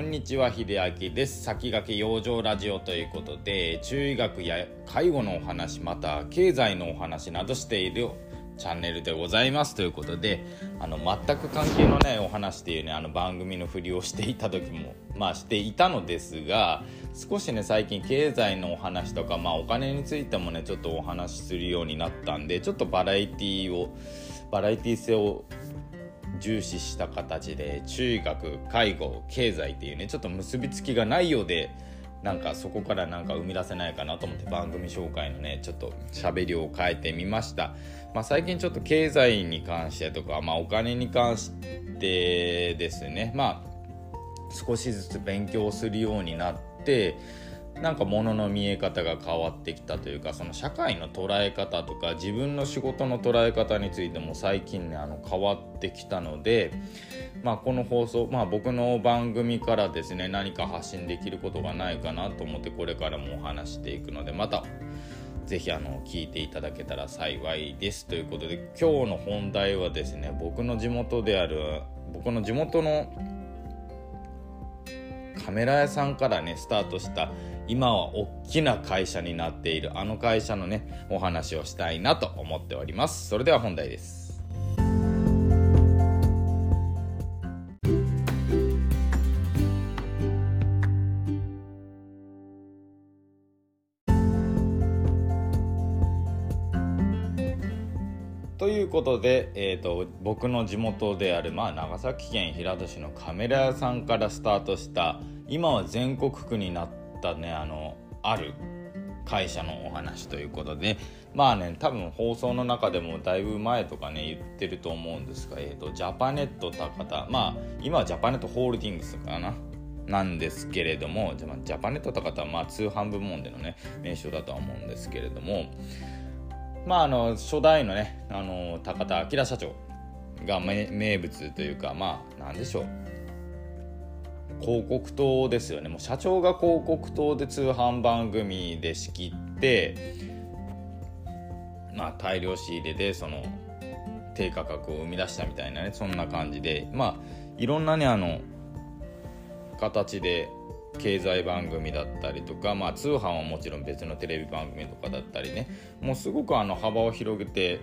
こんにちは秀明です。先駆け養生ラジオということで中医学や介護のお話また経済のお話などしているチャンネルでございます。ということであの全く関係のないお話っていうねあの番組のふりをしていた時もまあしていたのですが少しね最近経済のお話とかまあお金についてもねちょっとお話しするようになったんでちょっとバラエティーをバラエティー性を重視した形で中学介護経済っていうねちょっと結びつきがないようでなんかそこからなんか生み出せないかなと思って番組紹介のねちょっと喋りを変えてみました、まあ、最近ちょっと経済に関してとか、まあ、お金に関してですねまあ少しずつ勉強するようになってなんか物の見え方が変わってきたというかその社会の捉え方とか自分の仕事の捉え方についても最近ねあの変わってきたので、まあ、この放送、まあ、僕の番組からですね何か発信できることがないかなと思ってこれからもお話していくのでまたぜひあの聞いていただけたら幸いです。ということで今日の本題はですね僕の地元である僕の地元のカメラ屋さんからねスタートした今は大きな会社になっているあの会社のねお話をしたいなと思っております。それでは本題です。ということで、えーと、僕の地元である、まあ、長崎県平戸市のカメラ屋さんからスタートした今は全国区になったねあのある会社のお話ということでまあね多分放送の中でもだいぶ前とかね言ってると思うんですが、えーと、ジャパネット高田まあ今はジャパネットホールディングスかななんですけれどもジャパネット高田はまあ通販部門でのね名称だとは思うんですけれどもまああの初代のねあの高田明社長が名物というかまあなんでしょう。広告塔ですよね。もう社長が広告塔で通販番組で仕切ってまあ大量仕入れでその低価格を生み出したみたいなねそんな感じでまあいろんなねあの形で経済番組だったりとか、まあ、通販はもちろん別のテレビ番組とかだったりね。もうすごくあの幅を広げて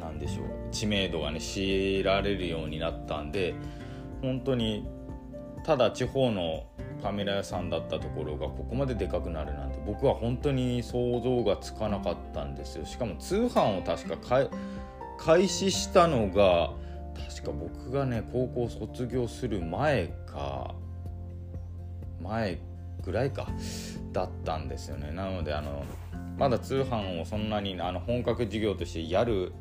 なんでしょう知名度がね知られるようになったんで本当にただ地方のカメラ屋さんだったところがここまででかくなるなんて僕は本当に想像がつかなかったんですよ。しかも通販を確か開始したのが確か僕がね高校卒業する前か前ぐらいかだったんですよね。なのであのまだ通販をそんなにあの本格事業としてやる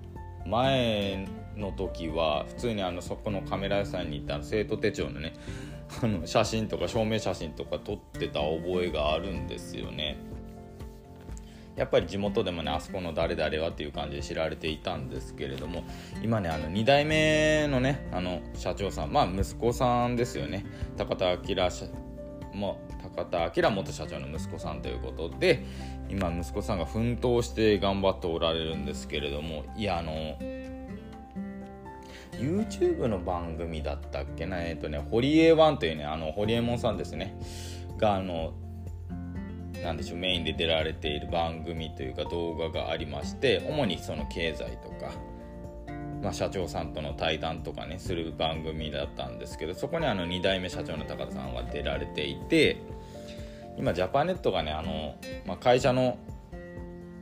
前の時は普通にあのそこのカメラ屋さんに行った生徒手帳のね あの写真とか証明写真とか撮ってた覚えがあるんですよね。やっぱり地元でもねあそこの誰々はっていう感じで知られていたんですけれども今ねあの2代目のねあの社長さんまあ息子さんですよね。高田明も高田明元社長の息子さんということで今息子さんが奮闘して頑張っておられるんですけれどもいやあの YouTube の番組だったっけな？えっ、とね堀江ワンというねあの堀江門さんですね。があのなんでしょうメインで出られている番組というか動画がありまして主にその経済とかまあ、社長さんとの対談とかねする番組だったんですけどそこにあの2代目社長の高田さんは出られていて今ジャパネットがねあの、まあ、会社の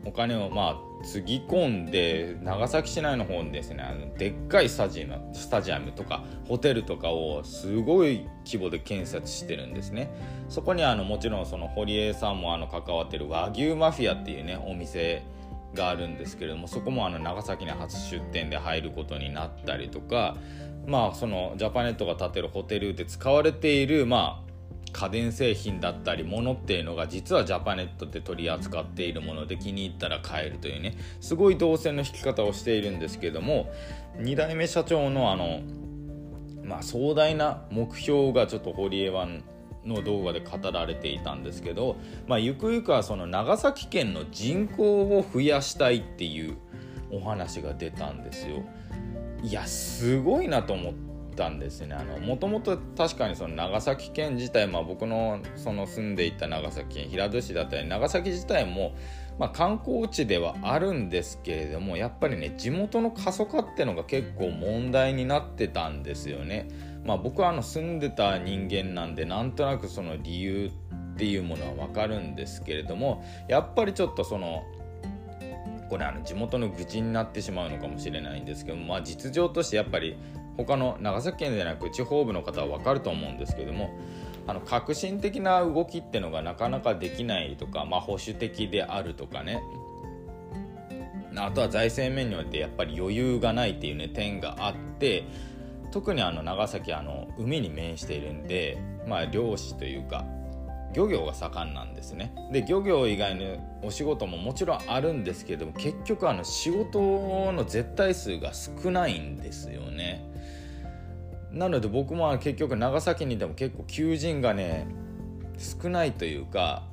お金をまあつぎ込んで長崎市内の方にですねあのでっかいスタジアムスタジアムとかホテルとかをすごい規模で建設してるんですね。そこにあのもちろんその堀江さんもあの関わってる和牛マフィアっていうねお店があるんですけれどもそこもあの長崎に初出店で入ることになったりとかまあそのジャパネットが建てるホテルで使われているまあ家電製品だったり物っていうのが実はジャパネットで取り扱っているもので気に入ったら買えるというねすごい動線の引き方をしているんですけども2代目社長のあのまあ壮大な目標がちょっと堀江湾の動画で語られていたんですけど、まあ、ゆくゆくはその長崎県の人口を増やしたいっていうお話が出たんですよ。いやすごいなと思ったんですねもともと確かにその長崎県自体、まあ、僕のその住んでいた長崎県平戸市だったり長崎自体も、まあ、観光地ではあるんですけれどもやっぱりね地元の過疎化ってのが結構問題になってたんですよね。まあ、僕はあの住んでた人間なんでなんとなくその理由っていうものは分かるんですけれどもやっぱりちょっとそのこれあの地元の愚痴になってしまうのかもしれないんですけどまあ実情としてやっぱり他の長崎県じゃなく地方部の方は分かると思うんですけどもあの革新的な動きってのがなかなかできないとか、まあ、保守的であるとかね。あとは財政面においてやっぱり余裕がないっていうね点があって特にあの長崎あの海に面しているんで、まあ、漁師というか漁業が盛んなんですね。で漁業以外のお仕事ももちろんあるんですけれども結局あの仕事の絶対数が少ないんですよね。なので僕も結局長崎にいても結構求人がね少ないというか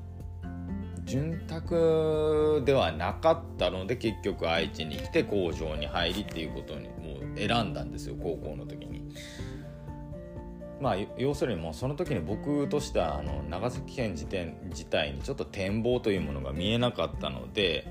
潤沢ではなかったので結局愛知に来て工場に入りっていうことに選んだんですよ高校の時に。まあ要するにもうその時に僕としてはあの長崎県自自体にちょっと展望というものが見えなかったので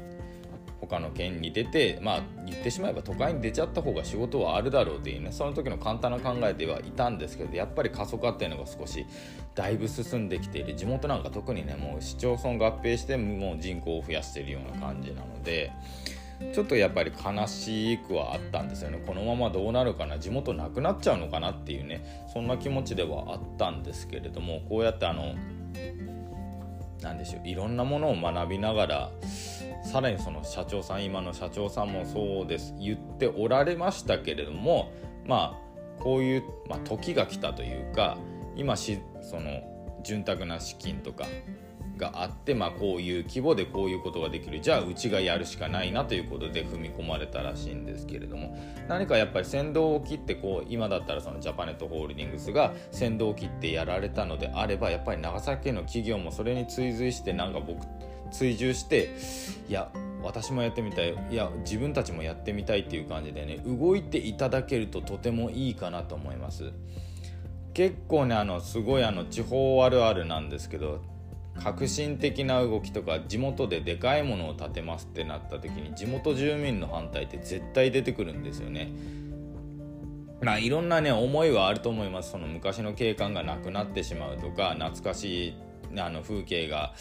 他の県に出てまあ言ってしまえば都会に出ちゃった方が仕事はあるだろうっていうねその時の簡単な考えではいたんですけどやっぱり過疎化っていうのが少しだいぶ進んできている地元なんか特にねもう市町村合併してもう人口を増やしているような感じなので。ちょっとやっぱり悲しくはあったんですよね。このままどうなるかな。地元なくなっちゃうのかなっていうね。そんな気持ちではあったんですけれどもこうやってあの何でしょう。いろんなものを学びながらさらにその社長さん今の社長さんもそうです。言っておられましたけれどもまあこういう、まあ、時が来たというか今しその潤沢な資金とかがあって、まあ、こういう規模でこういうことができる。じゃあうちがやるしかないなということで踏み込まれたらしいんですけれども。何かやっぱり先導を切ってこう今だったらそのジャパネットホールディングスが先導を切ってやられたのであればやっぱり長崎県の企業もそれに追随してなんか僕追従していや私もやってみたい。いや自分たちもやってみたいっていう感じでね動いていただけるととてもいいかなと思います。結構ねあのすごいあの地方あるあるなんですけど革新的な動きとか地元ででかいものを建てますってなった時に地元住民の反対って絶対出てくるんですよね。まあいろんなね思いはあると思いますその昔の景観がなくなってしまうとか懐かしいあの風景が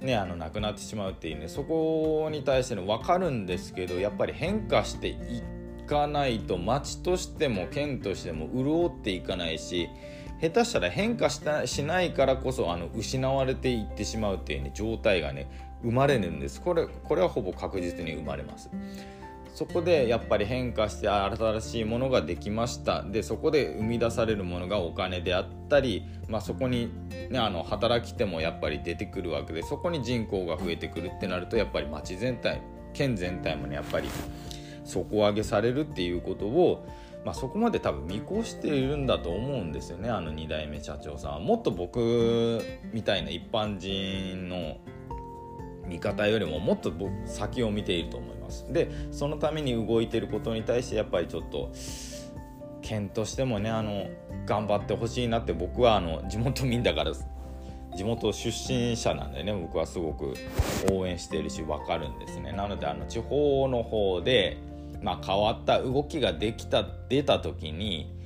ねあのなくなってしまうっていうねそこに対しての分かるんですけどやっぱり変化していかないと町としても県としても潤っていかないし下手したら変化したしないからこそあの失われていってしまうっていう、ね、状態がね生まれるんです。これこれはほぼ確実に生まれます。そこでやっぱり変化して新しいものができました。でそこで生み出されるものがお金であったり、まあ、そこに、ね、あの働き手もやっぱり出てくるわけでそこに人口が増えてくるってなるとやっぱり町全体県全体もねやっぱり底上げされるっていうことをまあ、そこまで多分見越しているんだと思うんですよねあの2代目社長さんは。もっと僕みたいな一般人の見方よりももっと先を見ていると思います。でそのために動いてることに対してやっぱりちょっと県としてもねあの頑張ってほしいなって僕はあの地元民だから地元出身者なんでね僕はすごく応援しているし分かるんですね。なのであの地方の方でまあ、変わった動きができた出た時に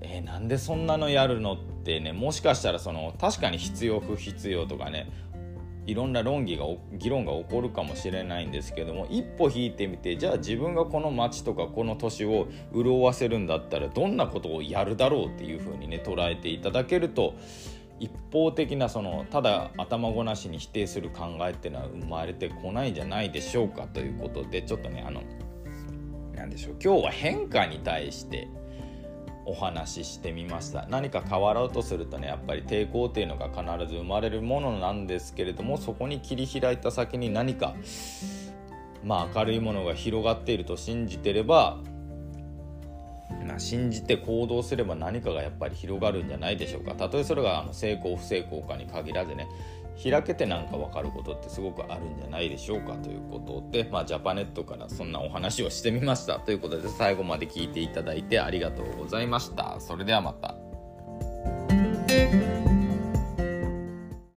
えー、なんでそんなのやるのってねもしかしたらその確かに必要不必要とかねいろんな論議が議論が起こるかもしれないんですけども一歩引いてみてじゃあ自分がこの町とかこの都市を潤わせるんだったらどんなことをやるだろうっていうふうにね捉えていただけると一方的なそのただ頭ごなしに否定する考えっていうのは生まれてこないんじゃないでしょうかということでちょっとねあの何でしょう。今日は変化に対してお話ししてみました。何か変わろうとするとねやっぱり抵抗っていうのが必ず生まれるものなんですけれどもそこに切り開いた先に何かまあ明るいものが広がっていると信じてればな信じて行動すれば何かがやっぱり広がるんじゃないでしょうか。たとえそれがあの成功不成功かに限らずね開けてなんか分かることってすごくあるんじゃないでしょうかということで、まあ、ジャパネットからそんなお話をしてみました。ということで最後まで聞いていただいてありがとうございました。それではまた。